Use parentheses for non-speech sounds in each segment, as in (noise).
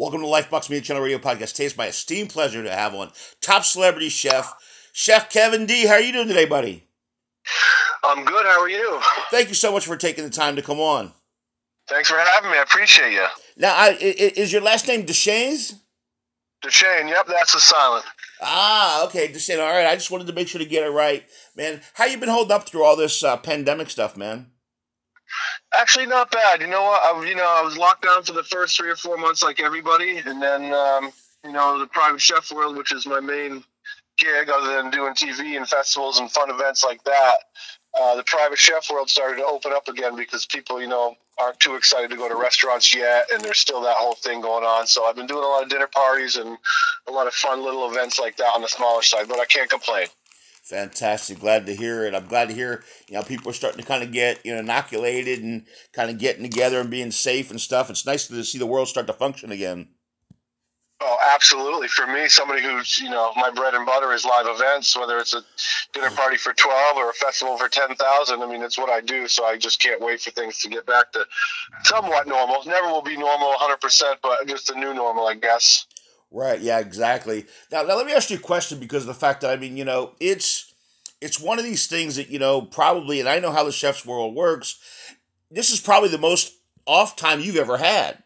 Welcome to Lifebox Media Channel Radio Podcast. Today it's my esteemed pleasure to have on top celebrity chef, Chef Kevin D. How are you doing today, buddy? I'm good. How are you? Thank you so much for taking the time to come on. Thanks for having me. I appreciate you. Now, I, i- is your last name Deshanes? Des Chenes, yep, that's a silent. Ah, okay, Deshanes. All right, I just wanted to make sure to get it right, man. How you been holding up through all this uh, pandemic stuff, man? Actually, not bad. You know what? I, you know, I was locked down for the first three or four months, like everybody, and then um, you know, the private chef world, which is my main gig, other than doing TV and festivals and fun events like that. Uh, the private chef world started to open up again because people, you know, aren't too excited to go to restaurants yet, and there's still that whole thing going on. So I've been doing a lot of dinner parties and a lot of fun little events like that on the smaller side, but I can't complain. Fantastic. Glad to hear it. I'm glad to hear, you know, people are starting to kind of get, you know, inoculated and kind of getting together and being safe and stuff. It's nice to see the world start to function again. Oh, absolutely. For me, somebody who's, you know, my bread and butter is live events, whether it's a dinner party for 12 or a festival for 10,000. I mean, it's what I do. So I just can't wait for things to get back to somewhat normal. Never will be normal 100%, but just a new normal, I guess. Right. Yeah. Exactly. Now, now let me ask you a question because of the fact that I mean, you know, it's it's one of these things that you know probably, and I know how the chef's world works. This is probably the most off time you've ever had.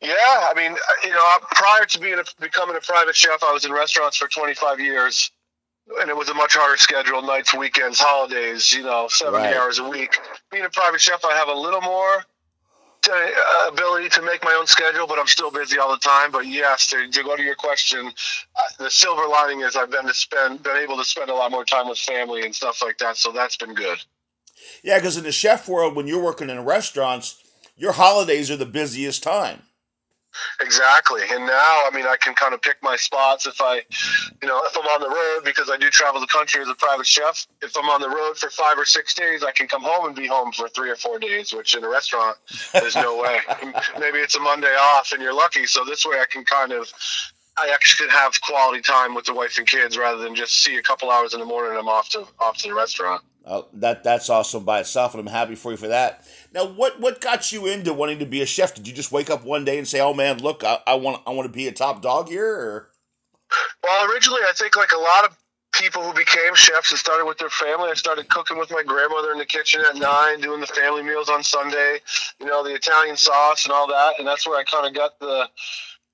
Yeah, I mean, uh, you know, uh, prior to being a, becoming a private chef, I was in restaurants for 25 years, and it was a much harder schedule: nights, weekends, holidays. You know, 70 Right. hours a week. Being a private chef, I have a little more uh, ability to make my own schedule, but I'm still busy all the time. But yes, to, to go to your question, uh, the silver lining is I've been to spend, been able to spend a lot more time with family and stuff like that. So that's been good. Yeah, because in the chef world, when you're working in restaurants, your holidays are the busiest time. Exactly. And now, I mean, I can kind of pick my spots if I, you know, if I'm on the road because I do travel the country as a private chef. If I'm on the road for five or six days, I can come home and be home for three or four days, which in a restaurant, there's no way. (laughs) Maybe it's a Monday off and you're lucky. So this way I can kind of, I actually can have quality time with the wife and kids rather than just see a couple hours in the morning and I'm off to, off to the restaurant. Oh, that that's awesome by itself, and I'm happy for you for that. Now, what what got you into wanting to be a chef? Did you just wake up one day and say, "Oh man, look, I, I want I want to be a top dog here"? Or Well, originally, I think like a lot of people who became chefs, it started with their family. I started cooking with my grandmother in the kitchen at nine, doing the family meals on Sunday, you know, the Italian sauce and all that. And that's where I kind of got the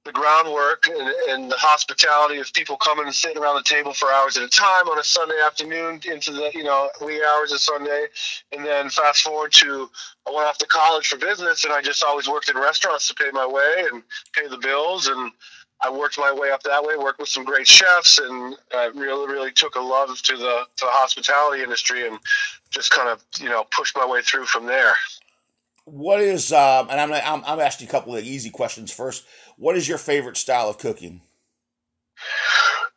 the groundwork and, and the hospitality of people coming and sitting around the table for hours at a time on a Sunday afternoon into the you know wee hours of Sunday, and then fast forward to I went off to college for business, and I just always worked in restaurants to pay my way and pay the bills and I worked my way up that way, worked with some great chefs, and I really, really took a love to the to the hospitality industry, and just kind of you know pushed my way through from there. what is? Um, and I'm, I'm I'm asking a couple of easy questions first. What is your favorite style of cooking?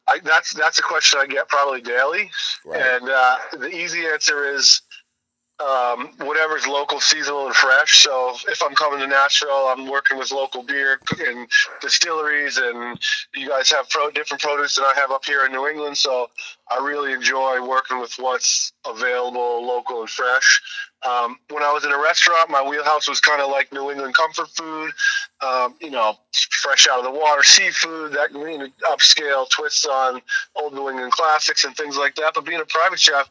I, that's that's a question I get probably daily, Right. and uh, the easy answer is um, whatever's local, seasonal, and fresh. So if I'm coming to Nashville, I'm working with local beer and distilleries, and you guys have pro- different produce than I have up here in New England. So I really enjoy working with what's available, local and fresh. Um, when I was in a restaurant, my wheelhouse was kind of like New England comfort food, um, you know, fresh out of the water seafood, that you know, upscale twists on old New England classics and things like that. But being a private chef,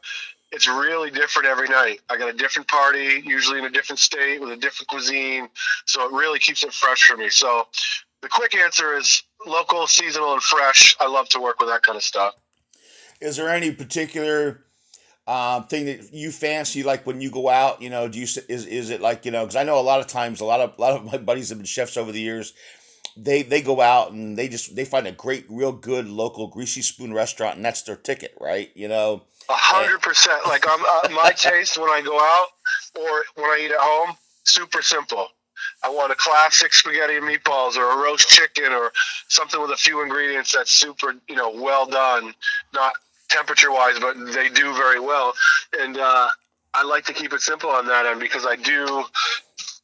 it's really different every night. I got a different party, usually in a different state with a different cuisine, so it really keeps it fresh for me. So the quick answer is local, seasonal, and fresh. I love to work with that kind of stuff. Is there any particular um, thing that you fancy, like when you go out? You know, do you is is it like you know? Because I know a lot of times, a lot of a lot of my buddies have been chefs over the years. They they go out and they just they find a great, real good local greasy spoon restaurant, and that's their ticket, right? You know. A hundred percent. Like I'm, uh, my (laughs) taste when I go out or when I eat at home, super simple. I want a classic spaghetti and meatballs or a roast chicken or something with a few ingredients that's super, you know, well done. Not temperature wise, but they do very well. And uh, I like to keep it simple on that end because I do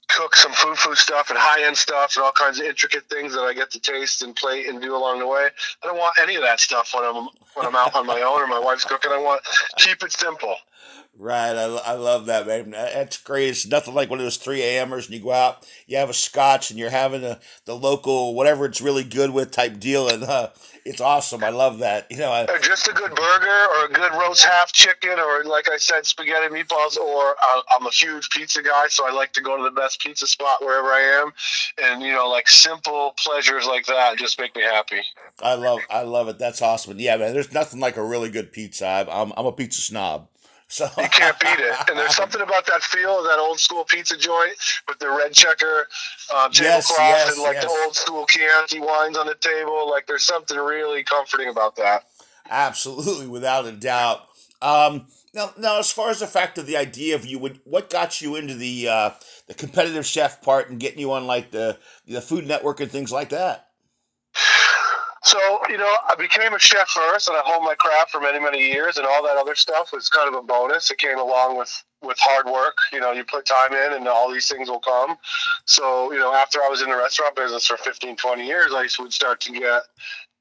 cook some foo foo stuff and high end stuff and all kinds of intricate things that I get to taste and plate and do along the way. I don't want any of that stuff when I'm when I'm out on my own or my wife's cooking. I want keep it simple. Right, I, I love that, man. That's great. It's nothing like one of those 3 a.m.ers and you go out, you have a scotch and you're having a, the local, whatever it's really good with type deal. And uh, it's awesome. I love that. You know, I, uh, just a good burger or a good roast half chicken or, like I said, spaghetti meatballs. Or I'm a huge pizza guy, so I like to go to the best pizza spot wherever I am. And, you know, like simple pleasures like that just make me happy. I love, I love it. That's awesome. And yeah, man, there's nothing like a really good pizza. I'm, I'm a pizza snob. So You can't beat it. And there's something about that feel of that old school pizza joint with the red checker um, Yes, tablecloth yes, and like the old school Chianti wines on the table. Like there's something really comforting about that. Absolutely, without a doubt. Um, now, now, as far as the fact of the idea of you, would what got you into the uh, the competitive chef part and getting you on like the the Food Network and things like that? So, you know, I became a chef first and I honed my craft for many, many years and all that other stuff was kind of a bonus. It came along with, with hard work. You know, you put time in and all these things will come. So, you know, after I was in the restaurant business for 15, 20 years, I would start to get,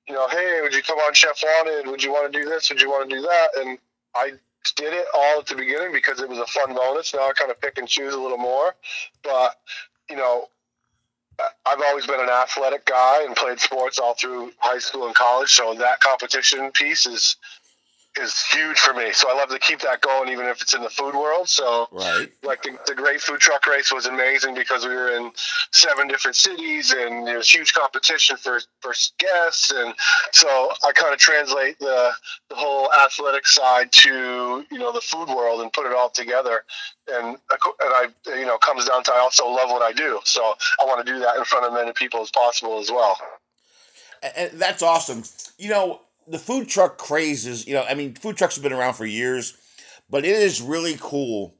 you know, hey, would you come on Chef Wanted? Would you want to do this? Would you want to do that? And I did it all at the beginning because it was a fun bonus. Now I kind of pick and choose a little more. But, you know, I've always been an athletic guy and played sports all through high school and college. So that competition piece is is huge for me. So I love to keep that going, even if it's in the food world. So Right. like the, the Great Food Truck Race was amazing because we were in seven different cities and there was huge competition for for guests, and so I kind of translate the the whole athletic side to you know the food world and put it all together. And and I you know comes down to I also love what I do, so I want to do that in front of as many people as possible as well. And that's awesome. You know, the food truck craze is, you know, I mean, food trucks have been around for years, but it is really cool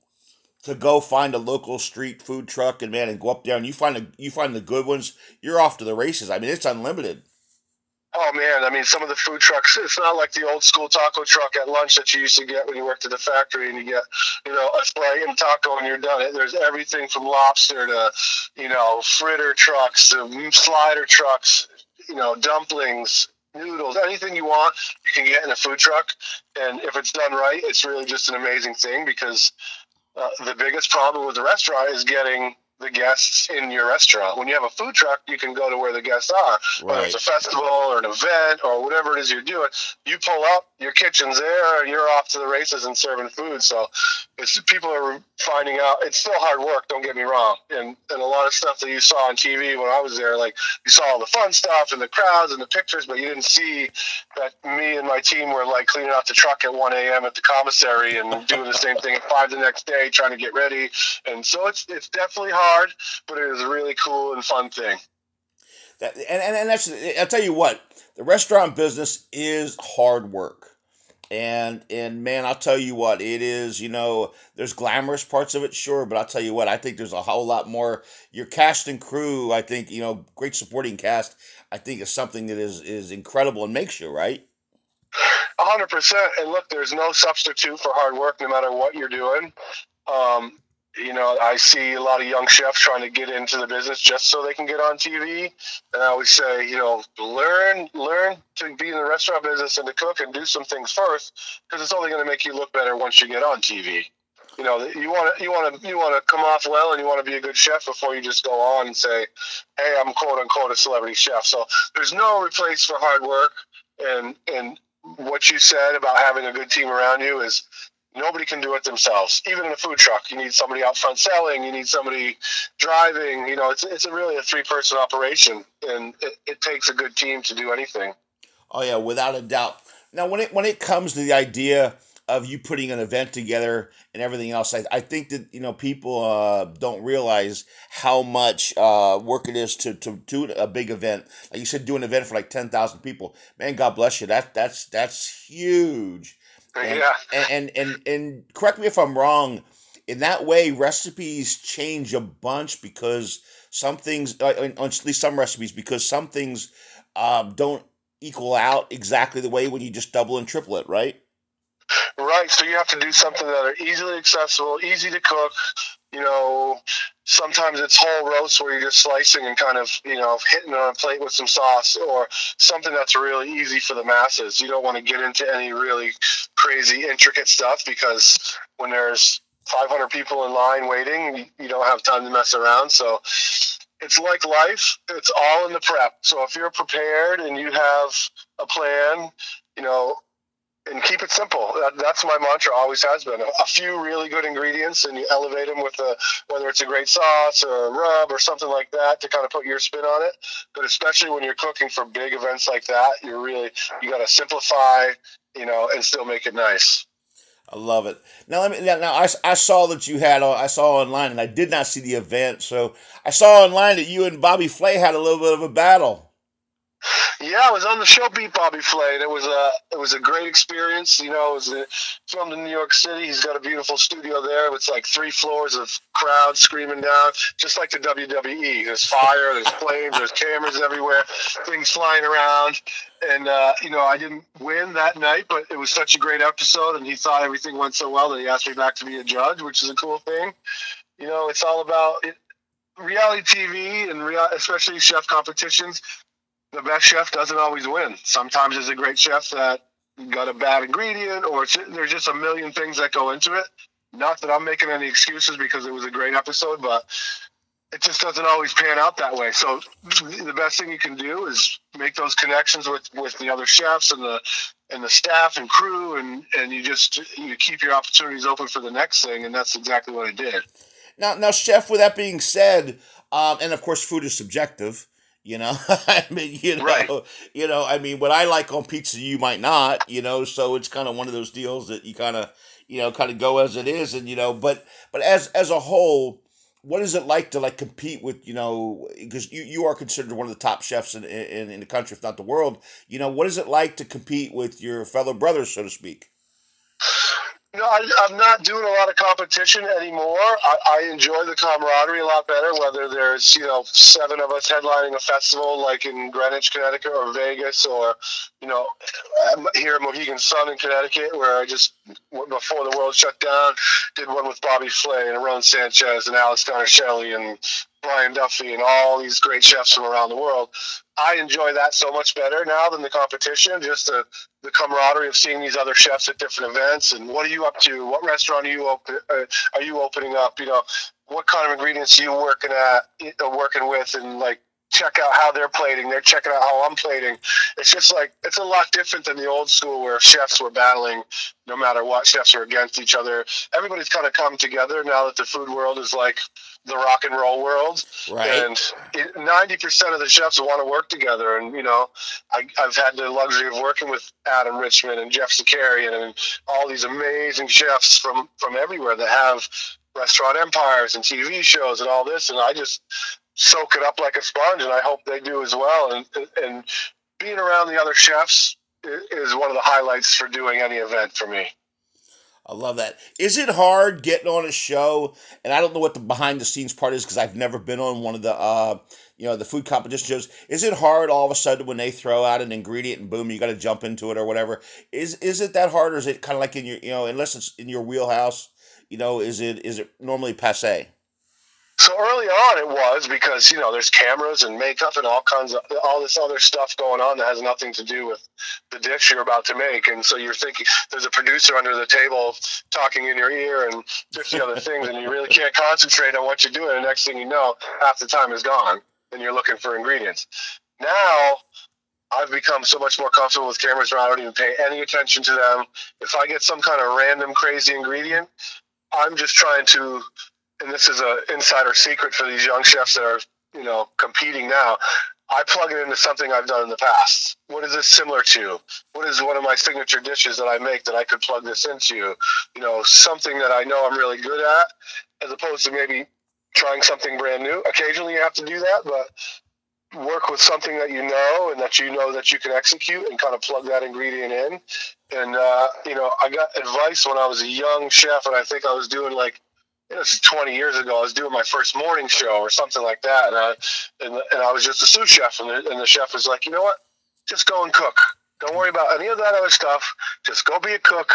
to go find a local street food truck and man and go up there and you find the you find the good ones, you're off to the races. I mean, it's unlimited. Oh man, I mean, some of the food trucks, it's not like the old school taco truck at lunch that you used to get when you worked at the factory and you get, you know, a fry and taco and you're done. There's everything from lobster to, you know, fritter trucks to slider trucks, you know, dumplings, noodles, anything you want, you can get in a food truck. And if it's done right, it's really just an amazing thing because uh, the biggest problem with the restaurant is getting the guests in your restaurant. When you have a food truck, you can go to where the guests are right. whether it's a festival or an event or whatever it is you're doing, you pull up, your kitchen's there, and you're off to the races and serving food. So it's people are finding out it's still hard work. Don't get me wrong, and and a lot of stuff that you saw on TV when I was there, like you saw all the fun stuff and the crowds and the pictures, but you didn't see that me and my team were like cleaning out the truck at 1 a.m. at the commissary and doing the same thing at five the next day, trying to get ready. And so it's it's definitely hard, but it is a really cool and fun thing. That, and, and, and that's I'll tell you what, the restaurant business is hard work. And and man, I'll tell you what, it is, you know, there's glamorous parts of it, sure, but I'll tell you what, I think there's a whole lot more your cast and crew, I think, you know, great supporting cast, I think is something that is is incredible and makes you, right? A hundred percent. And look, there's no substitute for hard work, no matter what you're doing. Um, you know, I see a lot of young chefs trying to get into the business just so they can get on TV. And I always say, you know, learn, learn to be in the restaurant business and to cook and do some things first, because it's only going to make you look better once you get on TV. You know, you want to, you want to, you want to come off well, and you want to be a good chef before you just go on and say, "Hey, I'm quote unquote a celebrity chef." So there's no replace for hard work, and and what you said about having a good team around you is nobody can do it themselves. Even in a food truck, you need somebody out front selling, you need somebody driving. You know, it's it's a really a three person operation, and it, it takes a good team to do anything. Oh yeah, without a doubt. Now, when it when it comes to the idea of you putting an event together and everything else, I, I think that you know people uh, don't realize how much uh, work it is to, to do a big event. Like you said, do an event for like ten thousand people. Man, God bless you. That that's that's huge. And, yeah. and, and and and correct me if I'm wrong. In that way, recipes change a bunch because some things, uh, at least some recipes, because some things um, don't equal out exactly the way when you just double and triple it, right? Right. So you have to do something that are easily accessible, easy to cook, you know, sometimes it's whole roasts where you're just slicing and kind of, you know, hitting it on a plate with some sauce or something that's really easy for the masses. You don't want to get into any really crazy, intricate stuff because when there's 500 people in line waiting, you don't have time to mess around. So it's like life, it's all in the prep. So if you're prepared and you have a plan, you know, and keep it simple. That, that's my mantra. Always has been. A, few really good ingredients, and you elevate them with a whether it's a great sauce or a rub or something like that to kind of put your spin on it. But especially when you're cooking for big events like that, you're really you got to simplify, you know, and still make it nice. I love it. Now let me. Now I, I saw that you had. I saw online, and I did not see the event. So I saw online that you and Bobby Flay had a little bit of a battle. Yeah, I was on the show Beat Bobby Flay, and it was a it was a great experience. You know, it was a, filmed in New York City. He's got a beautiful studio there. It's like three floors of crowd screaming down, just like the WWE. There's fire, there's flames, there's cameras everywhere, things flying around. And uh, you know, I didn't win that night, but it was such a great episode, and he thought everything went so well that he asked me back to be a judge, which is a cool thing. You know, it's all about it, reality TV and especially chef competitions the best chef doesn't always win. Sometimes there's a great chef that got a bad ingredient, or there's just a million things that go into it. Not that I'm making any excuses because it was a great episode, but it just doesn't always pan out that way. So the best thing you can do is make those connections with with the other chefs and the and the staff and crew, and and you just you keep your opportunities open for the next thing, and that's exactly what I did. Now, now, chef. With that being said, um, and of course, food is subjective. You know, (laughs) I mean, you know, right. you know, I mean, what I like on pizza, you might not. You know, so it's kind of one of those deals that you kind of, you know, kind of go as it is, and you know, but but as as a whole, what is it like to like compete with you know because you, you are considered one of the top chefs in, in in the country if not the world you know what is it like to compete with your fellow brothers so to speak no, I, am not doing a lot of competition anymore. I, I, enjoy the camaraderie a lot better. Whether there's you know seven of us headlining a festival like in Greenwich, Connecticut, or Vegas, or you know um, here at Mohegan Sun in Connecticut, where I just before the world shut down did one with Bobby Flay and Aaron Sanchez and Alex Guarnaschelli and Brian Duffy and all these great chefs from around the world. I enjoy that so much better now than the competition. Just the, the camaraderie of seeing these other chefs at different events and what are you up to? What restaurant are you open? Uh, are you opening up? You know, what kind of ingredients are you working at, uh, working with, and like check out how they're plating. They're checking out how I'm plating. It's just like it's a lot different than the old school where chefs were battling no matter what. Chefs are against each other. Everybody's kind of come together now that the food world is like the rock and roll world. Right. And ninety percent of the chefs want to work together. And you know, I, have had the luxury of working with Adam Richman and Jeff Zakarian and all these amazing chefs from from everywhere that have restaurant empires and TV shows and all this. And I just soak it up like a sponge, and I hope they do as well. And and being around the other chefs is one of the highlights for doing any event for me. I love that. Is it hard getting on a show? And I don't know what the behind the scenes part is because I've never been on one of the uh, you know the food competition shows. Is it hard all of a sudden when they throw out an ingredient and boom, you got to jump into it or whatever? Is is it that hard or is it kind of like in your you know unless it's in your wheelhouse? You know, is it is it normally passe? So early on, it was because you know there's cameras and makeup and all kinds of all this other stuff going on that has nothing to do with the dish you're about to make, and so you're thinking there's a producer under the table talking in your ear and 50 other things, and you really can't concentrate on what you're doing. And next thing you know, half the time is gone, and you're looking for ingredients. Now I've become so much more comfortable with cameras where I don't even pay any attention to them. If I get some kind of random crazy ingredient, I'm just trying to and this is an insider secret for these young chefs that are you know competing now. I plug it into something I've done in the past. What is this similar to? What is one of my signature dishes that I make that I could plug this into? You know, something that I know I'm really good at, as opposed to maybe trying something brand new. Occasionally you have to do that, but work with something that you know and that you know that you can execute and kind of plug that ingredient in. And, uh, you know, I got advice when I was a young chef and I think I was doing like it was 20 years ago. I was doing my first morning show or something like that, and I and, and I was just a sous chef, and the, and the chef was like, you know what, just go and cook. Don't worry about any of that other stuff. Just go be a cook.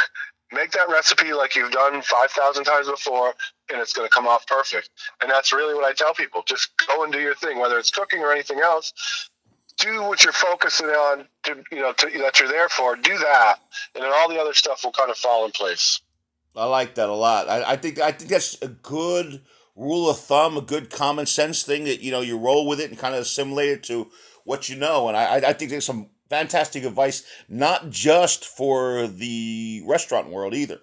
Make that recipe like you've done 5,000 times before, and it's going to come off perfect. And that's really what I tell people: just go and do your thing, whether it's cooking or anything else. Do what you're focusing on, to, you know, to, that you're there for. Do that, and then all the other stuff will kind of fall in place. I like that a lot. I, I think I think that's a good rule of thumb, a good common sense thing that you know you roll with it and kind of assimilate it to what you know. And I I think there's some fantastic advice, not just for the restaurant world either.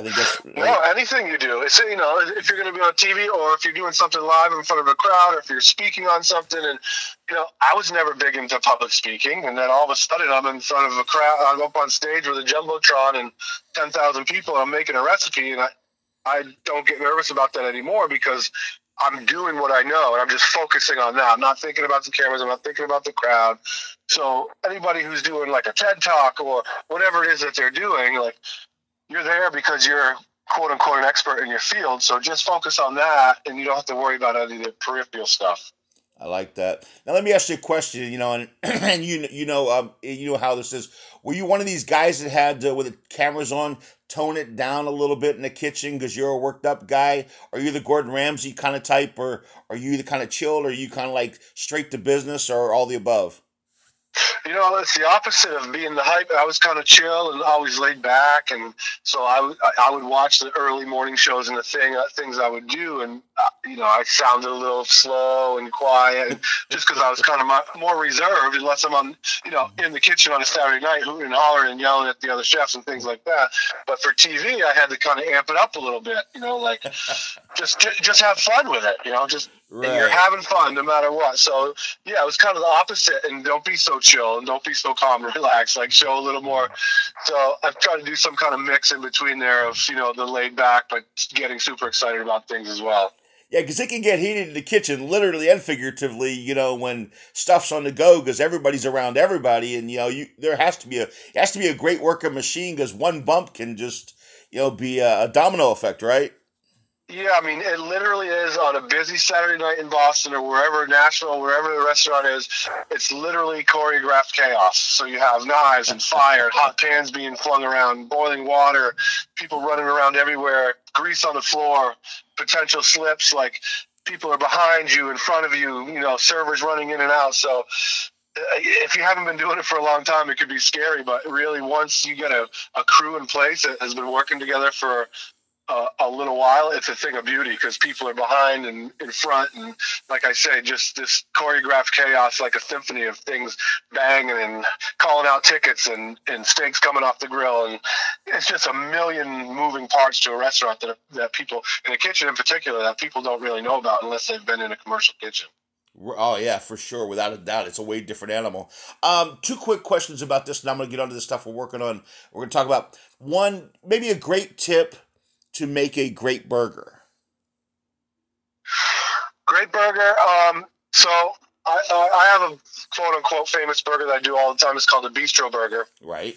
I think that's no anything you do. It's you know if you're going to be on TV or if you're doing something live in front of a crowd or if you're speaking on something and you know I was never big into public speaking and then all of a sudden I'm in front of a crowd I'm up on stage with a jumbotron and ten thousand people and I'm making a recipe and I I don't get nervous about that anymore because I'm doing what I know and I'm just focusing on that. I'm not thinking about the cameras. I'm not thinking about the crowd. So anybody who's doing like a TED talk or whatever it is that they're doing, like you're there because you're quote unquote an expert in your field. So just focus on that and you don't have to worry about any of the peripheral stuff. I like that. Now let me ask you a question. You know, and, (clears throat) and you you know um, you know how this is. Were you one of these guys that had uh, with the cameras on tone it down a little bit in the kitchen because you're a worked up guy? Are you the Gordon Ramsay kind of type, or are you the kind of chilled, or are you kind of like straight to business, or all the above? You know, it's the opposite of being the hype. I was kind of chill and always laid back, and so I, I would watch the early morning shows and the thing uh, things I would do, and you know, I sounded a little slow and quiet, just because I was kind of more reserved, unless I'm on, you know, in the kitchen on a Saturday night, hooting and hollering and yelling at the other chefs and things like that. But for TV, I had to kind of amp it up a little bit, you know, like (laughs) just just have fun with it, you know, just Right. And you're having fun no matter what. So yeah, it was kind of the opposite. And don't be so chill and don't be so calm and (laughs) relaxed. Like show a little more. So I've tried to do some kind of mix in between there of you know the laid back, but getting super excited about things as well. Yeah, because it can get heated in the kitchen, literally and figuratively. You know, when stuff's on the go, because everybody's around everybody, and you know, you there has to be a has to be a great working machine because one bump can just you know be a, a domino effect, right? Yeah, I mean, it literally is on a busy Saturday night in Boston or wherever, Nashville, wherever the restaurant is. It's literally choreographed chaos. So you have knives and fire, hot pans being flung around, boiling water, people running around everywhere, grease on the floor, potential slips. Like people are behind you, in front of you, you know, servers running in and out. So uh, if you haven't been doing it for a long time, it could be scary. But really, once you get a, a crew in place that has been working together for uh, a little while, it's a thing of beauty because people are behind and in front, and like I say, just this choreographed chaos, like a symphony of things banging and calling out tickets and and steaks coming off the grill, and it's just a million moving parts to a restaurant that that people in the kitchen in particular that people don't really know about unless they've been in a commercial kitchen. Oh yeah, for sure, without a doubt, it's a way different animal. Um, two quick questions about this, and I'm gonna get onto the stuff we're working on. We're gonna talk about one, maybe a great tip to make a great burger? Great burger. Um, so I, I have a quote unquote famous burger that I do all the time. It's called a bistro burger. Right.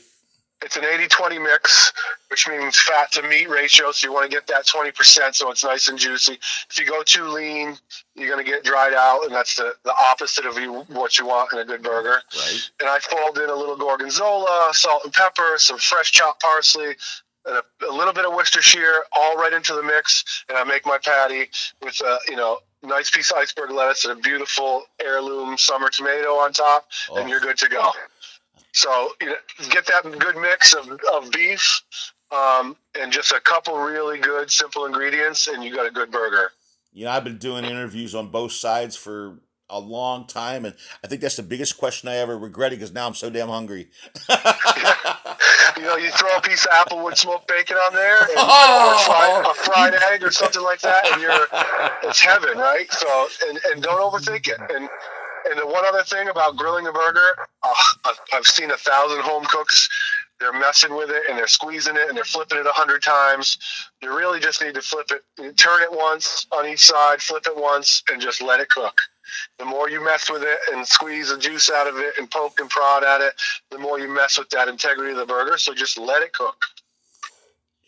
It's an 80 20 mix, which means fat to meat ratio. So you want to get that 20% so it's nice and juicy. If you go too lean, you're going to get dried out, and that's the, the opposite of you, what you want in a good burger. Right. And I fold in a little gorgonzola, salt and pepper, some fresh chopped parsley, and a, a, little bit of Worcestershire, all right into the mix, and I make my patty with a you know nice piece of iceberg lettuce and a beautiful heirloom summer tomato on top, oh. and you're good to go. So you know, get that good mix of, of beef um, and just a couple really good simple ingredients, and you got a good burger. You know, I've been doing interviews on both sides for a long time, and I think that's the biggest question I ever regretted because now I'm so damn hungry. (laughs) (laughs) you know, you throw a piece of applewood smoked bacon on there, and, (laughs) oh. a, fried, a fried egg or something like that, and you're it's heaven, right? So, and, and don't overthink it. And and the one other thing about grilling a burger, uh, I've seen a thousand home cooks. They're messing with it and they're squeezing it and they're flipping it a hundred times. You really just need to flip it, turn it once on each side, flip it once, and just let it cook. The more you mess with it and squeeze the juice out of it and poke and prod at it, the more you mess with that integrity of the burger. So just let it cook.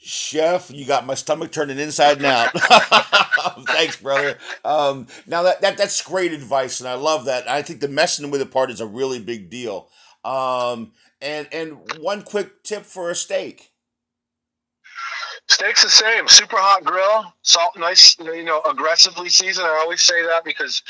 Chef, you got my stomach turning inside and out. (laughs) Thanks, brother. Um, now that, that that's great advice, and I love that. I think the messing with it part is a really big deal. Um, and and one quick tip for a steak. Steak's the same. Super hot grill, salt, nice, you know, aggressively seasoned. I always say that because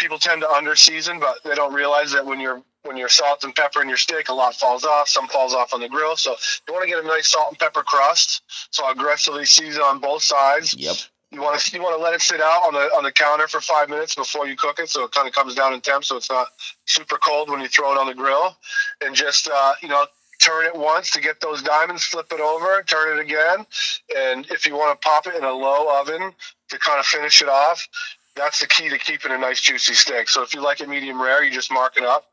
people tend to under season, but they don't realize that when you're when you're salt and pepper in your steak, a lot falls off. Some falls off on the grill. So you want to get a nice salt and pepper crust. So aggressively season on both sides. Yep. You want to you want to let it sit out on the on the counter for five minutes before you cook it, so it kind of comes down in temp, so it's not super cold when you throw it on the grill, and just uh, you know turn it once to get those diamonds, flip it over, turn it again, and if you want to pop it in a low oven to kind of finish it off, that's the key to keeping a nice juicy steak. So if you like it medium rare, you just mark it up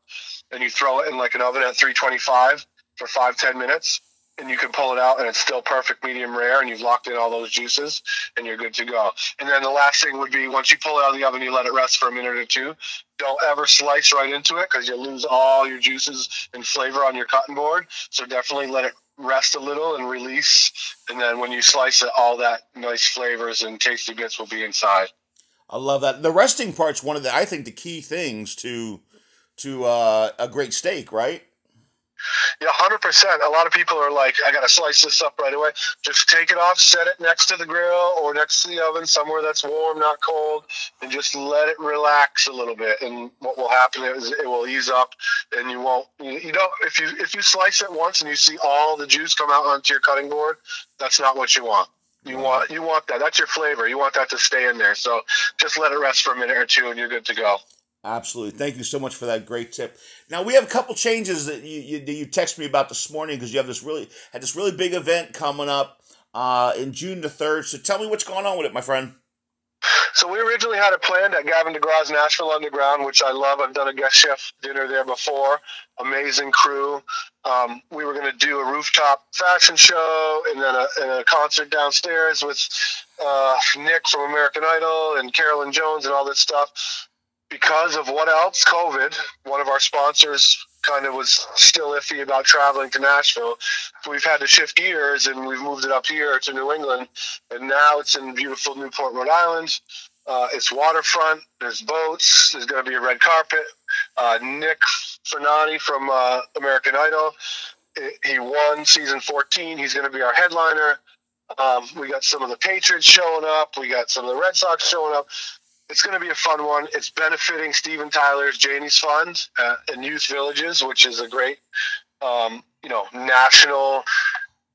and you throw it in like an oven at 325 for five ten minutes and you can pull it out and it's still perfect medium rare and you've locked in all those juices and you're good to go. And then the last thing would be once you pull it out of the oven, you let it rest for a minute or two. Don't ever slice right into it because you lose all your juices and flavor on your cutting board. So definitely let it rest a little and release. And then when you slice it, all that nice flavors and tasty bits will be inside. I love that. The resting part's one of the I think the key things to to uh, a great steak, right? Yeah, hundred percent. A lot of people are like, I gotta slice this up right away. Just take it off, set it next to the grill or next to the oven, somewhere that's warm, not cold, and just let it relax a little bit. And what will happen is it will ease up, and you won't. You, don't. If you if you slice it once and you see all the juice come out onto your cutting board, that's not what you want. You want you want that. That's your flavor. You want that to stay in there. So just let it rest for a minute or two, and you're good to go. Absolutely. Thank you so much for that great tip. Now we have a couple changes that you you, you texted me about this morning because you have this really had this really big event coming up uh, in June the third. So tell me what's going on with it, my friend. So we originally had it planned at Gavin DeGraw's Nashville Underground, which I love. I've done a guest chef dinner there before. Amazing crew. Um, we were going to do a rooftop fashion show and then a, and a concert downstairs with uh, Nick from American Idol and Carolyn Jones and all this stuff because of what else? COVID. One of our sponsors kind of was still iffy about traveling to Nashville. We've had to shift gears and we've moved it up here to New England, and now it's in beautiful Newport, Rhode Island. Uh, it's waterfront. There's boats. There's going to be a red carpet. Uh, Nick Fradiani from uh, American Idol. He won season 14. He's going to be our headliner. Um, we got some of the Patriots showing up. We got some of the Red Sox showing up it's going to be a fun one. It's benefiting Steven Tyler's Janie's Fund uh, and Youth Villages, which is a great, um, you know, national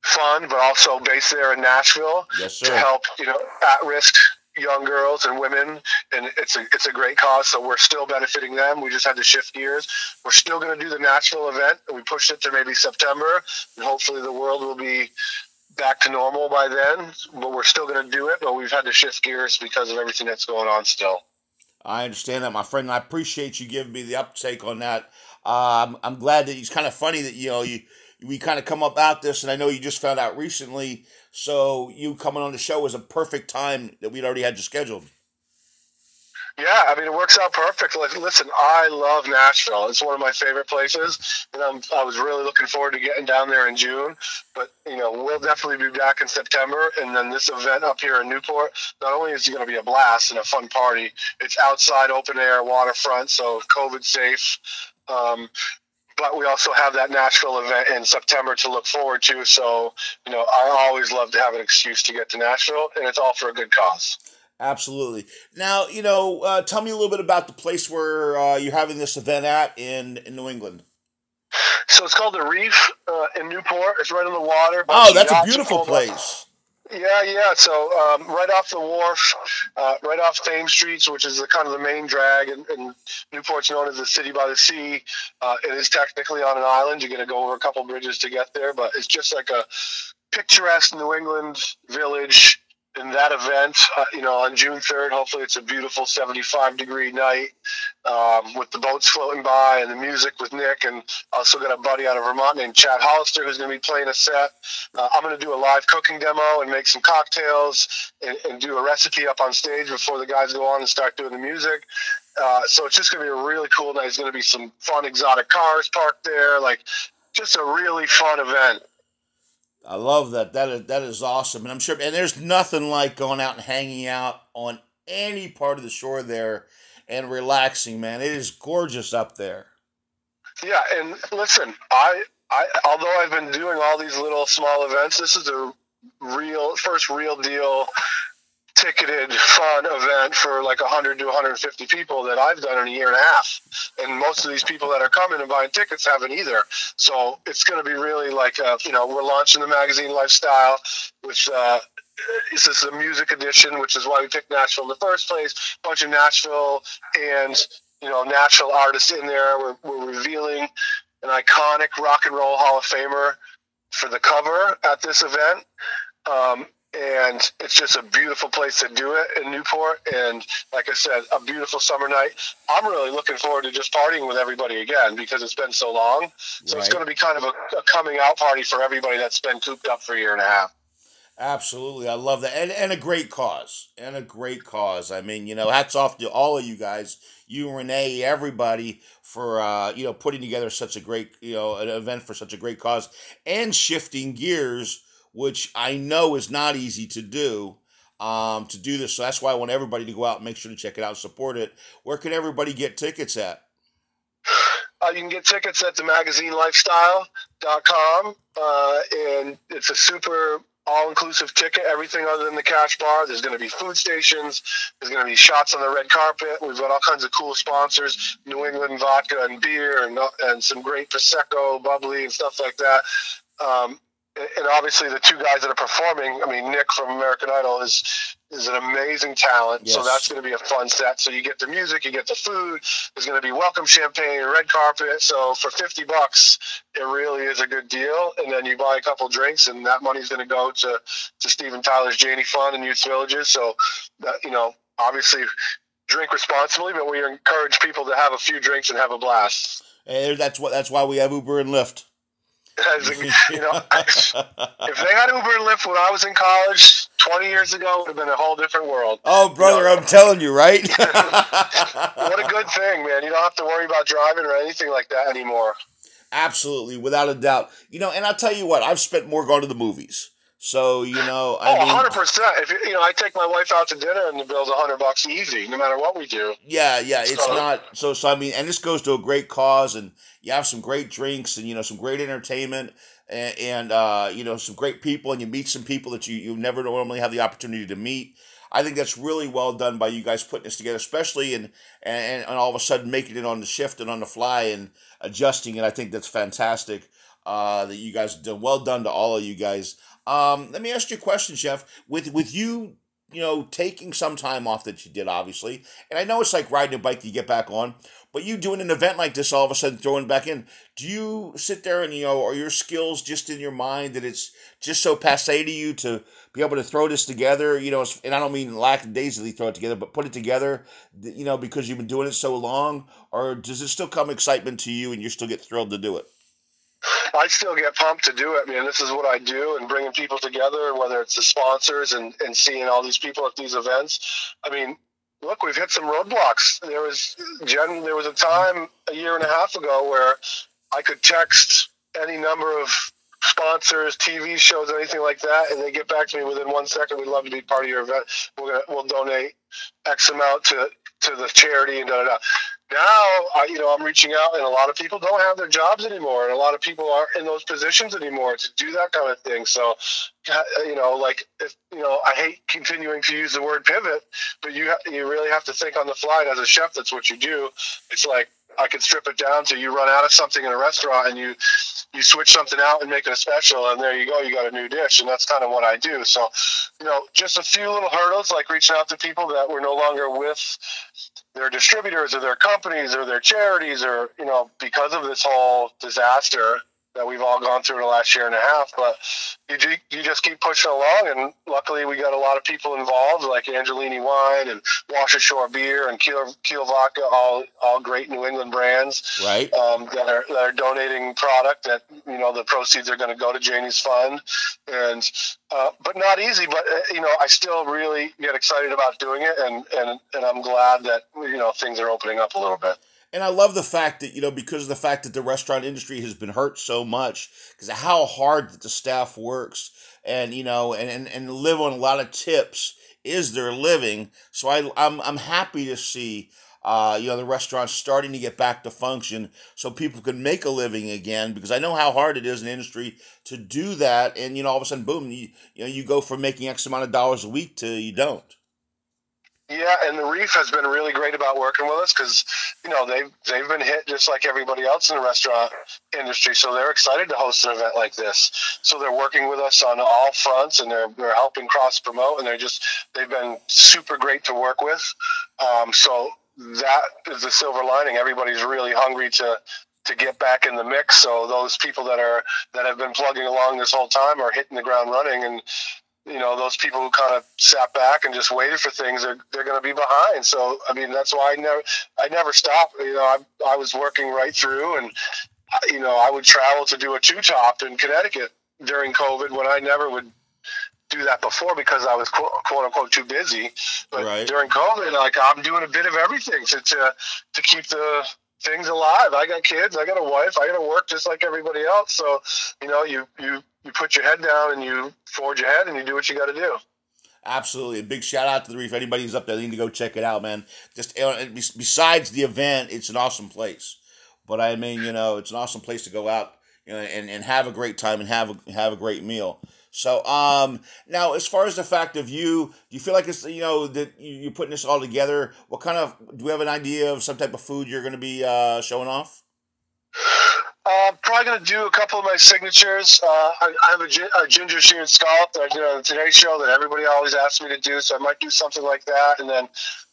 fund, but also based there in Nashville yes, to help, you know, at-risk young girls and women. And it's a it's a great cause. So we're still benefiting them. We just had to shift gears. We're still going to do the Nashville event, and we pushed it to maybe September, and hopefully the world will be back to normal by then, but we're still going to do it. But we've had to shift gears because of everything that's going on still. I understand that, my friend. I appreciate you giving me the uptake on that. Uh, I'm, I'm glad that it's kind of funny that you know you we kind of come up about this, and I know you just found out recently. So you coming on the show was a perfect time that we'd already had you scheduled. Yeah, I mean it works out perfect. Like, listen, I love Nashville. It's one of my favorite places, and I'm, I was really looking forward to getting down there in June. But you know, we'll definitely be back in September, and then this event up here in Newport. Not only is it going to be a blast and a fun party, it's outside, open air, waterfront, so COVID safe. Um, but we also have that Nashville event in September to look forward to. So, you know, I always love to have an excuse to get to Nashville, and it's all for a good cause. Absolutely. Now, you know, uh, tell me a little bit about the place where uh, you're having this event at in, in New England. So it's called the Reef uh, in Newport. It's right on the water. Oh, that's a beautiful place. Yeah, yeah. So um, right off the wharf, uh, right off Thames Streets, which is the kind of the main drag, and, and Newport's known as the city by the sea. Uh, it is technically on an island. You're going to go over a couple bridges to get there, but it's just like a picturesque New England village in that event, uh, you know, on June 3rd, hopefully it's a beautiful 75 degree night um, with the boats floating by and the music with Nick. And also got a buddy out of Vermont named Chad Hollister who's going to be playing a set. Uh, I'm going to do a live cooking demo and make some cocktails and, and, do a recipe up on stage before the guys go on and start doing the music. Uh, so it's just going to be a really cool night. There's going to be some fun exotic cars parked there. Like, just a really fun event. I love that. That is that is awesome, and I'm sure. And there's nothing like going out and hanging out on any part of the shore there and relaxing, man. It is gorgeous up there. Yeah, and listen, I I although I've been doing all these little small events, this is the real first real deal ticketed fun event for like 100 to 150 people that I've done in a year and a half. And most of these people that are coming and buying tickets haven't either. So it's going to be really like, a, you know, we're launching the magazine lifestyle, which uh, this is a music edition, which is why we picked Nashville in the first place. A bunch of Nashville and, you know, Nashville artists in there. We're, we're revealing an iconic rock and roll Hall of Famer for the cover at this event. Um, and it's just a beautiful place to do it in Newport. And like I said, a beautiful summer night. I'm really looking forward to just partying with everybody again because it's been so long. So right. it's going to be kind of a, a, coming out party for everybody that's been cooped up for a year and a half. Absolutely, I love that, and and a great cause, and a great cause. I mean, you know, hats off to all of you guys, you Renee, everybody for uh, you know putting together such a great you know an event for such a great cause, and shifting gears which I know is not easy to do. Um, to do this, so that's why I want everybody to go out and make sure to check it out, support it. Where can everybody get tickets at? Uh, you can get tickets at the themagazinelifestyle.com, uh, and it's a super all-inclusive ticket. Everything other than the cash bar. There's going to be food stations. There's going to be shots on the red carpet. We've got all kinds of cool sponsors: New England vodka and beer, and and some great prosecco, bubbly, and stuff like that. Um, and obviously the two guys that are performing. I mean, Nick from American Idol is is an amazing talent. Yes. So that's going to be a fun set. So you get the music, you get the food. There's going to be welcome champagne, red carpet. So for fifty bucks, it really is a good deal. And then you buy a couple drinks, and that money's going to go to to Steven Tyler's Janie Fund and Youth Villages. So that you know, obviously. Drink responsibly, but we encourage people to have a few drinks and have a blast. And that's what that's why we have Uber and Lyft. As a, (laughs) you know, if they had Uber and Lyft when I was in college 20 years ago, it would have been a whole different world. Oh, brother, you know? I'm telling you, right? (laughs) what a good thing, man. You don't have to worry about driving or anything like that anymore. Absolutely, without a doubt. You know, and I'll tell you what, I've spent more going to the movies. So you know, I oh, 100 percent. If you know, I take my wife out to dinner, and the bill's a hundred bucks easy, no matter what we do. Yeah, yeah, it's so, not so. So I mean, and this goes to a great cause, and you have some great drinks, and you know, some great entertainment, and, and uh, you know, some great people, and you meet some people that you you never normally have the opportunity to meet. I think that's really well done by you guys putting this together, especially and and, and all of a sudden making it on the shift and on the fly and adjusting it. I think that's fantastic. Uh, that you guys done. Well done to all of you guys. Um, let me ask you a question, Chef. With with you, you know, taking some time off that you did, obviously, and I know it's like riding a bike you get back on, but you doing an event like this, all of a sudden throwing back in, do you sit there and you know, are your skills just in your mind that it's just so passe to you to be able to throw this together? You know, and I don't mean lackadaisically throw it together, but put it together, you know, because you've been doing it so long, or does it still come excitement to you and you still get thrilled to do it? I still get pumped to do it, man. This is what I do, and bringing people together, whether it's the sponsors and, and seeing all these people at these events. I mean, look, we've hit some roadblocks. There was Jen. There was a time a year and a half ago where I could text any number of sponsors, TV shows, anything like that, and they get back to me within one second. We'd love to be part of your event. We're gonna we'll donate X amount to to the charity and da da da now I, you know i'm reaching out and a lot of people don't have their jobs anymore and a lot of people aren't in those positions anymore to do that kind of thing. So uh, you know like if you know i hate continuing to use the word pivot but you ha- you really have to think on the fly and as a chef that's what you do. It's like I can strip it down to you run out of something in a restaurant and you you switch something out and make it a special and there you go you got a new dish and that's kind of what I do. So you know just a few little hurdles like reaching out to people that were no longer with their distributors or their companies or their charities or you know because of this whole disaster that we've all gone through in the last year and a half. But you you just keep pushing along, and luckily we got a lot of people involved, like Angelini Wine and Wash Ashore Beer and Keel, Keel Vodka, all all great New England brands, right? Um, that are that are donating product that you know the proceeds are going to go to Janie's fund, and uh, but not easy. But uh, you know, I still really get excited about doing it, and and and I'm glad that you know things are opening up a little bit. And I love the fact that, you know, because of the fact that the restaurant industry has been hurt so much, because of how hard that the staff works and, you know, and, and, and live on a lot of tips is their living. So I, I'm, I'm happy to see uh, you know, the restaurants starting to get back to function so people can make a living again. Because I know how hard it is in industry to do that, and you know, all of a sudden, boom, you, you know, you go from making X amount of dollars a week to you don't. Yeah, and the Reef has been really great about working with us because you know they've they've been hit just like everybody else in the restaurant industry, so they're excited to host an event like this. So they're working with us on all fronts, and they're they're helping cross promote, and they're just they've been super great to work with. Um, so that is the silver lining. Everybody's really hungry to to get back in the mix. So those people that are that have been plugging along this whole time are hitting the ground running, and you know those people who kind of sat back and just waited for things are they're going to be behind so i mean that's why i never i never stopped you know i, I was working right through and you know i would travel to do a two top in connecticut during covid when i never would do that before because i was quote, quote unquote too busy but right. during covid like i'm doing a bit of everything to to, to keep the things alive. I got kids, I got a wife, I got to work just like everybody else. So, you know, you you you put your head down and you forge ahead and you do what you got to do. Absolutely. A big shout out to the Reef. Anybody's up there, they need to go check it out, man. Just uh, besides the event, it's an awesome place. But I mean, you know, it's an awesome place to go out you know, and, and have a great time and have a, have a great meal. So um, now, as far as the fact of you, do you feel like it's you know that you're putting this all together? What kind of do we have an idea of some type of food you're going to be uh, showing off? Uh, probably going to do a couple of my signatures. Uh, I, I, have a, a ginger shear scallop that I did on the Today Show that everybody always asks me to do, so I might do something like that. And then,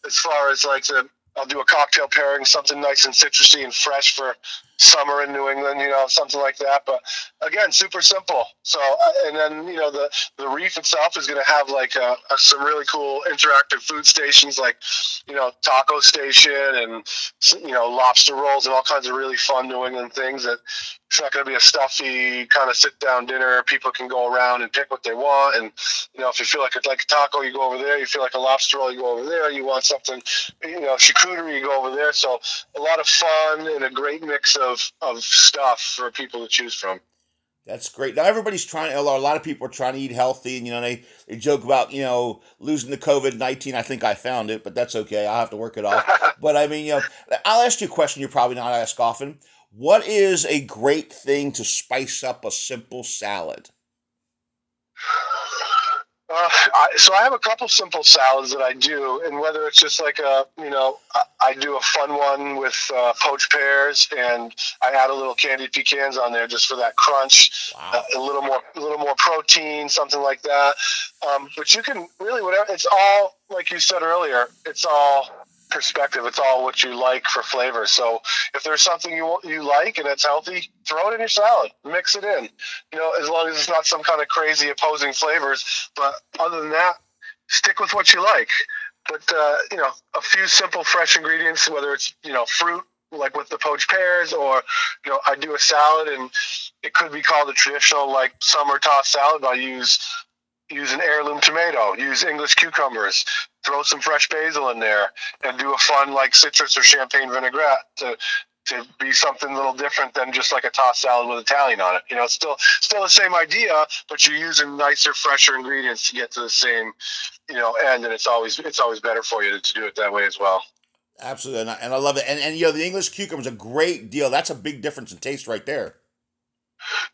as far as like the, I'll do a cocktail pairing, something nice and citrusy and fresh for summer in New England, you know, something like that. But again, super simple. So, uh, and then you know, the the reef itself is going to have like a, uh, a, some really cool interactive food stations, like you know, taco station and you know, lobster rolls and all kinds of really fun New England things that it's not going to be a stuffy kind of sit down dinner. People can go around and pick what they want. And, you know, if you feel like it's like a taco, you go over there. You feel like a lobster roll, you go over there. You want something, you know, charcuterie, you go over there. So a lot of fun and a great mix of, of stuff for people to choose from. That's great. Now everybody's trying. A lot of people are trying to eat healthy, and you know they, they joke about you know losing the COVID nineteen. I think I found it, but that's okay. I'll have to work it off. (laughs) but I mean, you know, I'll ask you a question you're probably not asked often. What is a great thing to spice up a simple salad? Uh, I, so I have a couple simple salads that I do, and whether it's just like a, you know, I, I do a fun one with uh, poached pears, and I add a little candied pecans on there just for that crunch, wow. uh, a little more, a little more protein, something like that. Um, but you can really whatever. It's all like you said earlier. It's all perspective. It's all what you like for flavor. So if there's something you you like and it's healthy, throw it in your salad, mix it in. You know, as long as it's not some kind of crazy opposing flavors. But other than that, stick with what you like. But uh, you know, a few simple fresh ingredients, whether it's you know fruit like with the poached pears, or you know, I do a salad and it could be called a traditional like summer tossed salad. I use use an heirloom tomato, use English cucumbers, throw some fresh basil in there, and do a fun like citrus or champagne vinaigrette to to be something a little different than just like a tossed salad with Italian on it. You know, it's still still the same idea, but you're using nicer, fresher ingredients to get to the same, you know, end, and it's always it's always better for you to, to do it that way as well. Absolutely, and I, and I love it. And and you know, the English cucumber is a great deal. That's a big difference in taste right there.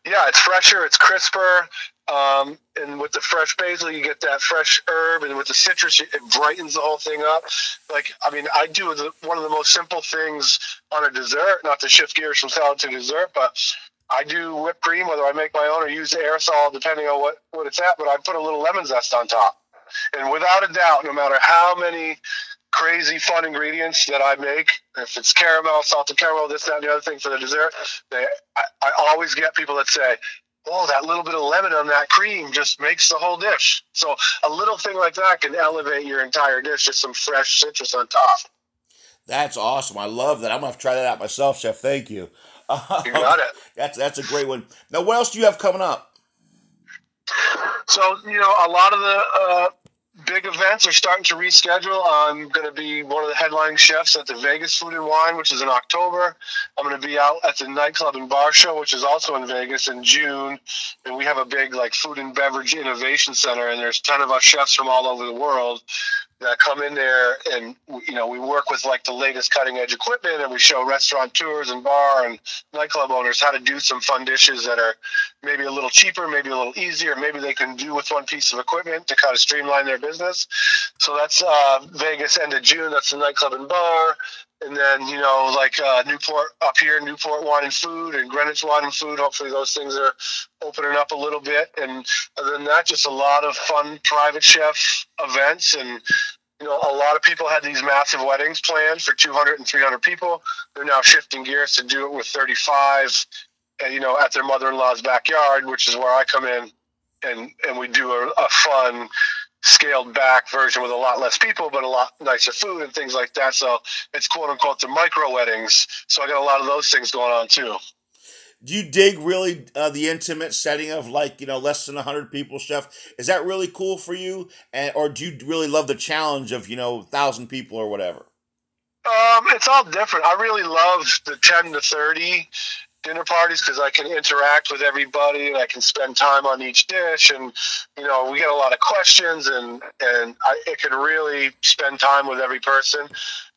Yeah, it's fresher, it's crisper. Um, and with the fresh basil, you get that fresh herb, and with the citrus, it brightens the whole thing up. Like, I mean, I do the, one of the most simple things on a dessert, not to shift gears from salad to dessert, but I do whipped cream, whether I make my own or use aerosol, depending on what, what it's at, but I put a little lemon zest on top. And without a doubt, no matter how many crazy fun ingredients that I make, if it's caramel, salted caramel, this, that, and the other thing for the dessert, they, I, I always get people that say, oh, that little bit of lemon on that cream just makes the whole dish. So a little thing like that can elevate your entire dish, just some fresh citrus on top. That's awesome. I love that. I'm gonna have to try that out myself, Chef. Thank you. (laughs) You got it. that's that's a great one. Now, what else do you have coming up? So you know, a lot of the uh, big events are starting to reschedule. I'm going to be one of the headlining chefs at the Vegas Food and Wine, which is in October. I'm going to be out at the Nightclub and Bar Show, which is also in Vegas in June. And we have a big like food and beverage innovation center, and there's 10 of us chefs from all over the world that come in there and you know we work with like the latest cutting edge equipment and we show restaurant tours and bar and nightclub owners how to do some fun dishes that are maybe a little cheaper maybe a little easier. Maybe they can do with one piece of equipment to kind of streamline their business. So that's uh, vegas end of june. That's the nightclub and bar and then you know like uh, Newport up here, Newport and Food and Greenwich and Food. Hopefully those things are opening up a little bit. And other than that, just a lot of fun private chef events and. You know, a lot of people had these massive weddings planned for 200 and 300 people. They're now shifting gears to do it with 35, uh, you know, at their mother-in-law's backyard, which is where I come in, and and we do a, a fun scaled back version with a lot less people, but a lot nicer food and things like that. So it's quote unquote the micro weddings. So I got a lot of those things going on too. Do you dig really uh, the intimate setting of like you know less than hundred people, chef? Is that really cool for you, and or do you really love the challenge of you know thousand people or whatever? Um, it's all different. I really love the ten to thirty dinner parties because I can interact with everybody and I can spend time on each dish and you know we get a lot of questions and and I it can really spend time with every person.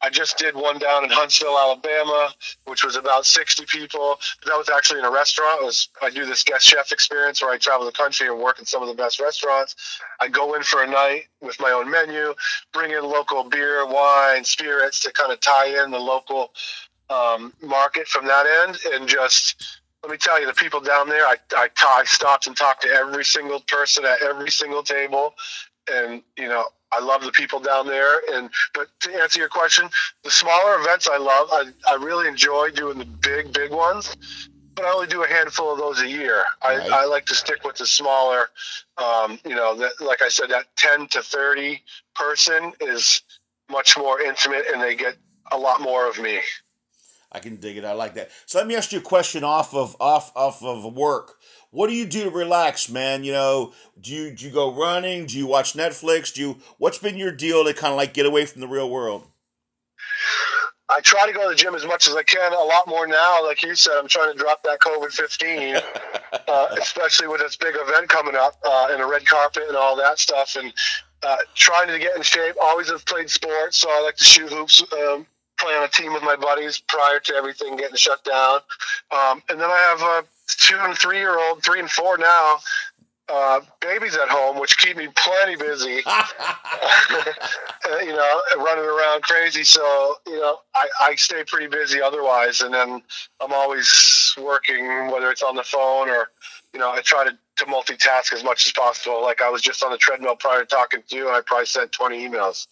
I just did one down in Huntsville, Alabama, which was about 60 people. That was actually in a restaurant. It was I do this guest chef experience where I travel the country and work in some of the best restaurants. I go in for a night with my own menu, bring in local beer, wine, spirits to kind of tie in the local um, market from that end, and just let me tell you, the people down there, I, I, I stopped and talked to every single person at every single table, and you know, I love the people down there. And but to answer your question, the smaller events I love. I, I really enjoy doing the big, big ones, but I only do a handful of those a year. Right. I, I like to stick with the smaller. Um, you know, that, like I said, that ten to thirty person is much more intimate, and they get a lot more of me. I can dig it. I like that. So let me ask you a question off of off off of work. What do you do to relax, man? You know, do you do you go running? Do you watch Netflix? Do you what's been your deal to kind of like get away from the real world? I try to go to the gym as much as I can. A lot more now, like you said. I'm trying to drop that COVID fifteen, (laughs) uh, especially with this big event coming up uh, and a red carpet and all that stuff. And uh, trying to get in shape. Always have played sports, so I like to shoot hoops. Um, play on a team with my buddies prior to everything getting shut down. Um, and then I have a two and three year old, three and four now, uh, babies at home, which keep me plenty busy. (laughs) you know, running around crazy. So you know, I, I stay pretty busy otherwise, and then I'm always working, whether it's on the phone or you know, I try to, to multitask as much as possible. Like I was just on the treadmill prior to talking to you, and I probably sent 20 emails.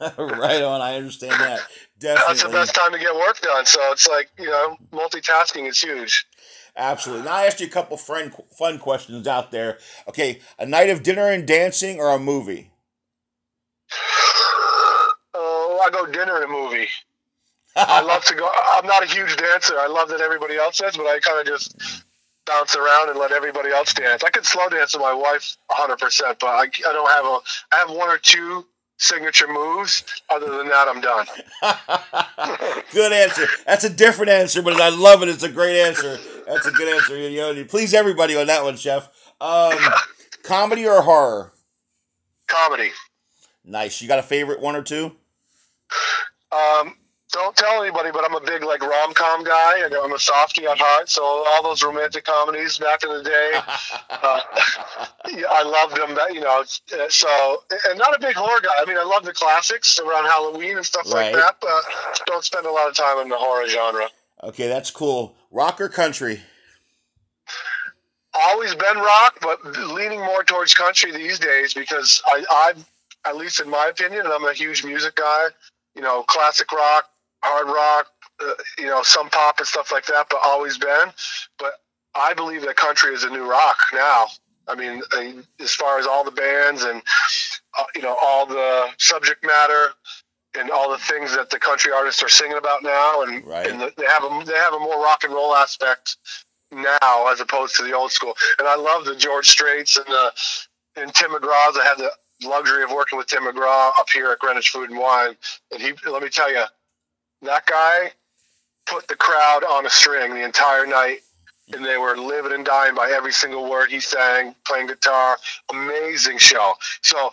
(laughs) right on. I understand that. Definitely. That's the best time to get work done. So it's like, you know, multitasking is huge. Absolutely. Now I asked you a couple friend fun questions out there. Okay, a night of dinner and dancing or a movie? Oh, I go dinner and a movie. I (laughs) love to go. I'm not a huge dancer. I love that everybody else is, but I kind of just bounce around and let everybody else dance. I could slow dance with my wife 100%, but I, I don't have a. I have one or two signature moves. Other than that, I'm done. (laughs) good answer. That's a different answer, but I love it. It's a great answer. That's a good answer. You know, you please everybody on that one, Chef. Um, comedy or horror? Comedy. Nice. You got a favorite one or two? Um, don't tell anybody, but I'm a big like rom com guy, and I'm a softie at heart. So all those romantic comedies back in the day, (laughs) uh, (laughs) I loved them. That You know, uh, so and not a big horror guy. I mean, I love the classics around Halloween and stuff right. like that, but don't spend a lot of time in the horror genre. Okay, that's cool. Rock or country? Always been rock, but leaning more towards country these days because I, I, at least in my opinion, and I'm a huge music guy. You know, classic rock, hard rock, uh, you know, some pop and stuff like that, but always been. But I believe that country is a new rock now. I mean, as far as all the bands and uh, you know all the subject matter and all the things that the country artists are singing about now, and, right. and the, they have a they have a more rock and roll aspect now as opposed to the old school. And I love the George Straits and the and Tim McGraw's. I had the luxury of working with Tim McGraw up here at Greenwich Food and Wine, and he let me tell you, that guy put the crowd on a string the entire night and they were living and dying by every single word he sang, playing guitar. Amazing show. So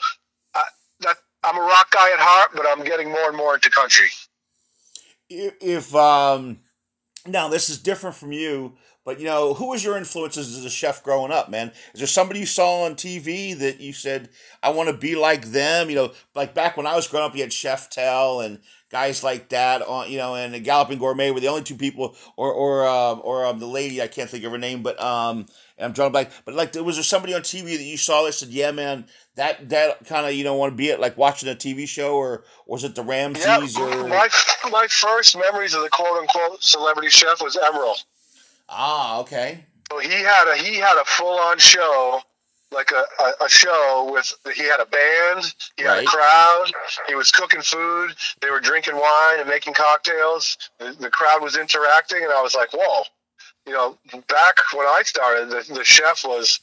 I, that I'm a rock guy at heart, but I'm getting more and more into country. If um, now this is different from you, but you know, who was your influences as a chef growing up, man? Is there somebody you saw on TV that you said, "I want to be like them"? You know, like back when I was growing up, you had Chef Tell and guys like that on, you know, and the Galloping Gourmet were the only two people, or or um, or um, the lady I can't think of her name, but um, I'm drawing blank. But like, was there somebody on TV that you saw that said, "Yeah, man, that that kind of you know want to be it like watching a TV show or was it the Ramsays yeah, or my my first memories of the quote unquote celebrity chef was Emeril. Ah, okay. So he had a he had a full on show, like a, a, a, show with he had a band, he right. had a crowd, he was cooking food, they were drinking wine and making cocktails. The, the crowd was interacting, and I was like, whoa. You know, back when I started, the, the chef was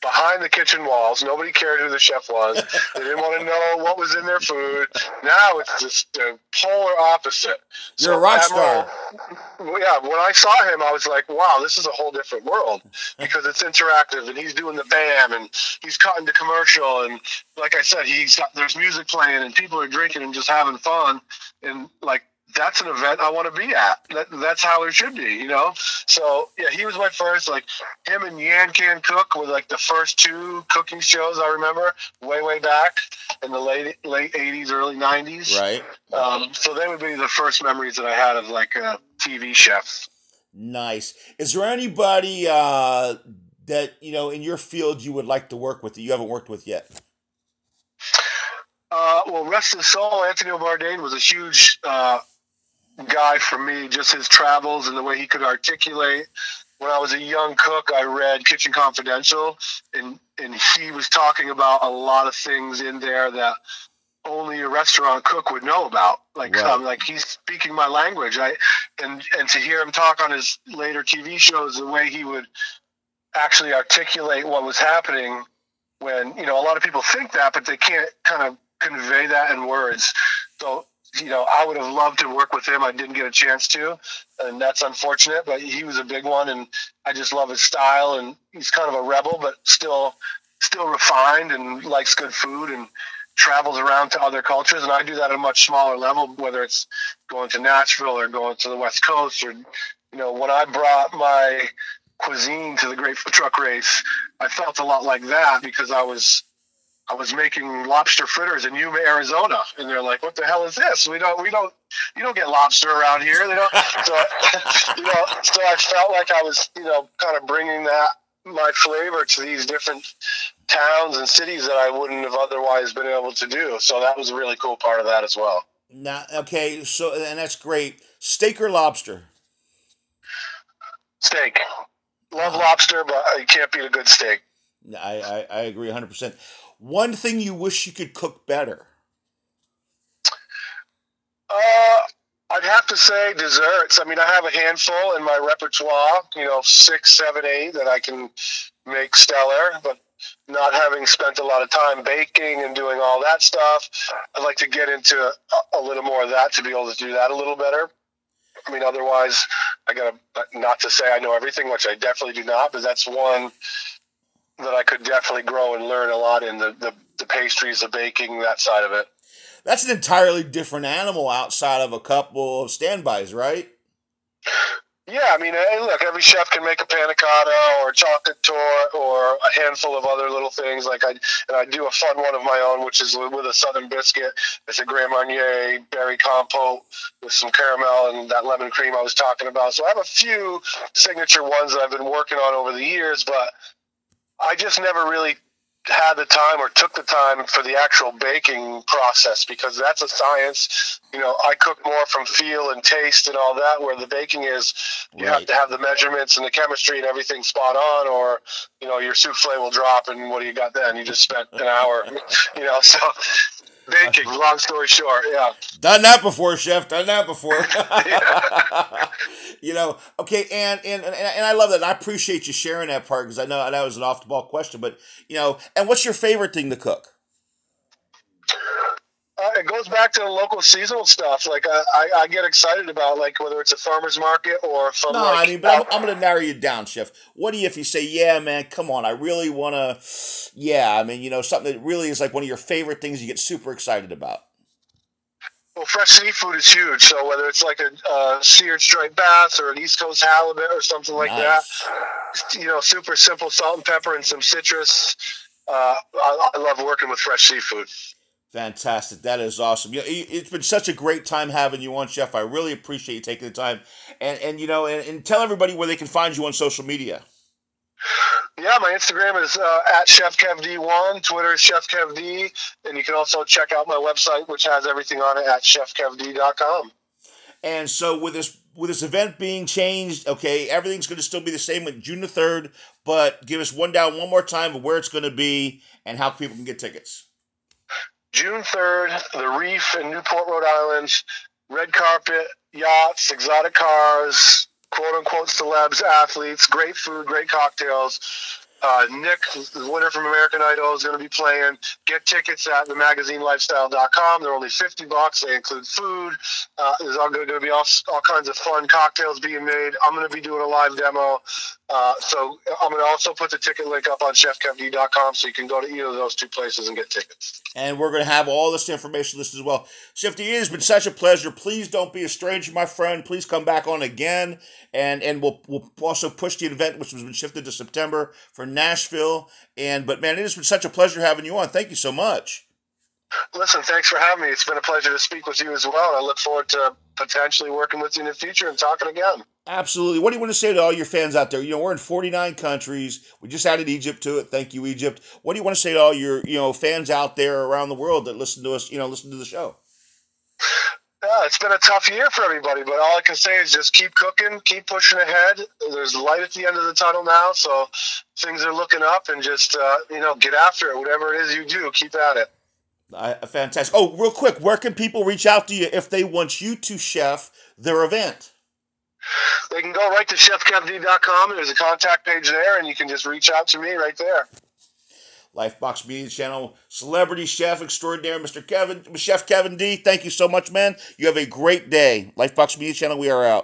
behind the kitchen walls. Nobody cared who the chef was. they didn't want to know what was in their food. Now it's just the polar opposite. You're so a rock star. Yeah, when I saw him, I was like, wow, this is a whole different world because it's interactive and he's doing the bam and he's cutting the commercial and like I said, he's got there's music playing and people are drinking and just having fun and like that's an event I want to be at. That, that's how it should be, you know. So yeah, he was my first. Like him and Yan Can Cook were like the first two cooking shows I remember way way back in the late late eighties, early nineties. Right. Um, so they would be the first memories that I had of like a TV chef. Nice. Is there anybody uh, that you know in your field you would like to work with that you haven't worked with yet? Uh, well, rest of soul, Anthony Bourdain was a huge uh, guy for me, just his travels and the way he could articulate. When I was a young cook, I read Kitchen Confidential, and and he was talking about a lot of things in there that only a restaurant cook would know about. Like right. um, like he's speaking my language. I and and to hear him talk on his later TV shows, the way he would actually articulate what was happening when you know a lot of people think that, but they can't kind of convey that in words. So you know, I would have loved to work with him. I didn't get a chance to, and that's unfortunate. But he was a big one, and I just love his style. And he's kind of a rebel, but still, still refined and likes good food and travels around to other cultures. And I do that at a much smaller level, whether it's going to Nashville or going to the West Coast, or you know, when I brought my cuisine to the Great Truck Race, I felt a lot like that because I was I was making lobster fritters in Yuma, Arizona, and they're like, "What the hell is this? We don't, we don't, you don't get lobster around here." They don't. So, (laughs) you know, so I felt like I was, you know, kind of bringing that my flavor to these different towns and cities that I wouldn't have otherwise been able to do. So that was a really cool part of that as well. Now, okay, so and that's great. Steak or lobster? Steak. Love lobster, but you can't beat a good steak. I, I, I agree 100%. One thing you wish you could cook better? Uh, I'd have to say desserts. I mean, I have a handful in my repertoire, you know, six, seven, eight that I can make stellar, but not having spent a lot of time baking and doing all that stuff, I'd like to get into a, a little more of that to be able to do that a little better. I mean, otherwise, I got to, not to say I know everything, which I definitely do not, but that's one that I could definitely grow and learn a lot in the, the, the pastries, the baking, that side of it. That's an entirely different animal outside of a couple of standbys, right? Yeah, I mean, hey, look, every chef can make a panna cotta or a chocolate torte or a handful of other little things. Like I, and I do a fun one of my own, which is with a southern biscuit. It's a Grand Marnier berry compote with some caramel and that lemon cream I was talking about. So I have a few signature ones that I've been working on over the years, but I just never really had the time or took the time for the actual baking process because that's a science. You know, I cook more from feel and taste and all that, where the baking is you right. have to have the measurements and the chemistry and everything spot on, or you know, your souffle will drop and what do you got then? You just spent an hour, (laughs) you know. So baking. Long story short, yeah. Done that before, chef. Done that before. (laughs) (laughs) you know, okay, and, and and and I love that. And I appreciate you sharing that part because I know that was an off the ball question, but you know, and what's your favorite thing to cook? Uh, it goes back to the local seasonal stuff. Like uh, I, I get excited about like whether it's a farmer's market or from. No, like, I mean, but I'm, I'm going to narrow you down, Chef. What do you if you say, yeah, man, come on, I really want to, yeah, I mean, you know, something that really is like one of your favorite things you get super excited about. Well, fresh seafood is huge. So whether it's like a uh, seared striped bass or an East Coast halibut or something like Nice. that, you know, super simple salt and pepper and some citrus. Uh, I, I love working with fresh seafood. Fantastic. That is awesome. You know, it- it's been such a great time having you on, Chef. I really appreciate you taking the time. And, and you know, and, and tell everybody where they can find you on social media. Yeah, my Instagram is uh, at Chef Kev D1. Twitter is Chef Kev D, and you can also check out my website, which has everything on it at chefkevd.com. And so with this with this event being changed, okay, everything's going to still be the same with June the third. But give us one down one more time of where it's going to be and how people can get tickets. June 3rd, the Reef in Newport, Rhode Island. Red carpet, yachts, exotic cars, quote unquote celebs, athletes, great food, great cocktails. Uh, Nick, the winner from American Idol, is going to be playing. Get tickets at themagazinelifestyle.com. They're only 50 bucks. They include food. Uh, there's going to be all, all kinds of fun cocktails being made. I'm going to be doing a live demo. Uh, so I'm going to also put the ticket link up on chefkevd.com so you can go to either of those two places and get tickets. And we're going to have all this information listed as well. Chef D, it has been such a pleasure. Please don't be a stranger, my friend. Please come back on again. And and we'll, we'll also push the event, which has been shifted to September for Nashville. And But man, it has been such a pleasure having you on. Thank you so much. Listen, thanks for having me. It's been a pleasure to speak with you as well. I look forward to potentially working with you in the future and talking again. Absolutely. What do you want to say to all your fans out there? You know, we're in 49 countries. We just added Egypt to it. Thank you, Egypt. What do you want to say to all your, you know, fans out there around the world that listen to us, you know, listen to the show? Yeah, it's been a tough year for everybody, but all I can say is just keep cooking, keep pushing ahead. There's light at the end of the tunnel now, so things are looking up, and just uh, you know, get after it. Whatever it is you do, keep at it. Uh, fantastic. Oh, real quick, where can people reach out to you if they want you to chef their event? They can go right to chefkevd.com. There's a contact page there, and you can just reach out to me right there. Lifebox Media Channel celebrity chef extraordinaire, Mr. Kevin, Chef Kevin D. Thank you so much, man. You have a great day. Lifebox Media Channel, we are out.